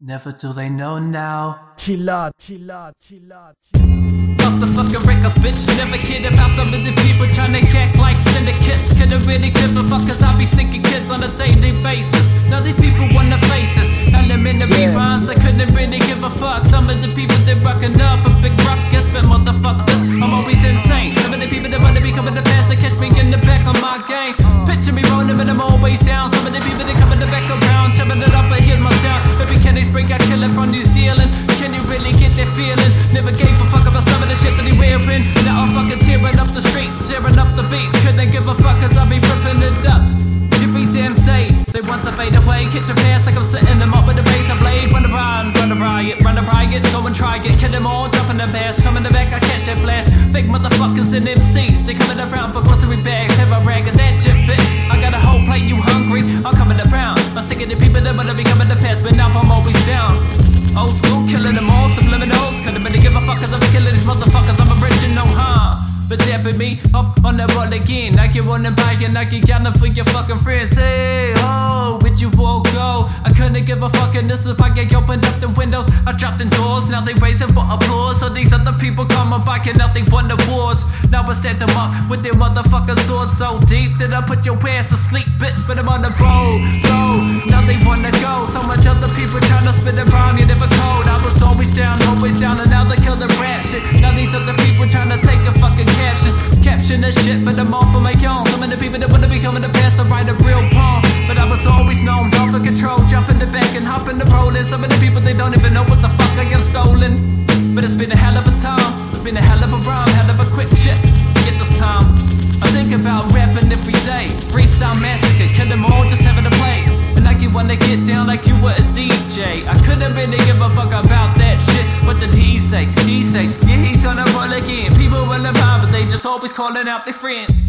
Never do they know now. Chilla, chilla, chilla, Off the fucking records, bitch. Never kid about some of the people trying to act like syndicates. Couldn't really give a fuck, cause I be sinking kids on a daily basis. Now these people wanna face us. Elementary Yeah. rhymes, I couldn't really give a fuck. Some of the people they rocking up a big ruckus, but motherfuckers, I'm always insane. Some of the people that wanna be coming the past, they catch me in the back of my game. Picture me rolling, but I'm always down. Some of the people that cause I be ripping it up. Every damn day, they want to fade away. Catch your pass like I'm setting them up with a razor blade. Run around, run a riot, run a riot, go and try it. Kill them all, jumping the bass. Come in the back, I catch that blast. Fake motherfuckers and MCs, they coming around for grocery bags. Have a rag of that shit, bitch. I got a whole plate, you hungry? I'm coming around. I'm sick of the people that wanna be coming to pass, but now I'm always down. Old school, killing them all, subliminals. Couldn't really give a fuck, cause I'm killing these motherfuckers. I'm that be me up on the roll again. I you wanna buy and like you got for your fucking friends. Hey, oh, would you all go? I couldn't give a fuck, and this is why I opened up the windows. I dropped the doors, now they raising for applause. So these other people come and back and now they won the wars. Now I stand them up with their motherfucking swords so deep that I put your ass to sleep, bitch. But I'm on the road, road. Now they wanna go. So this shit, but I'm all for my own. Some of the people that wanna be coming to pass, I write a real poem. But I was always known, all for control, jump in the back and hop in the rolling. Some of the people they don't even know what the fuck I am stolen. But it's been a hell of a time, it's been a hell of a rhyme, hell of a quick shit. Get this time. I think about rapping every day. Freestyle massacre, kill them all just having a play. And like you wanna get down like you were a DJ. I couldn't really give a fuck about that shit. What did he say? He say, yeah, he's on a roll again. People but they just always calling out their friends.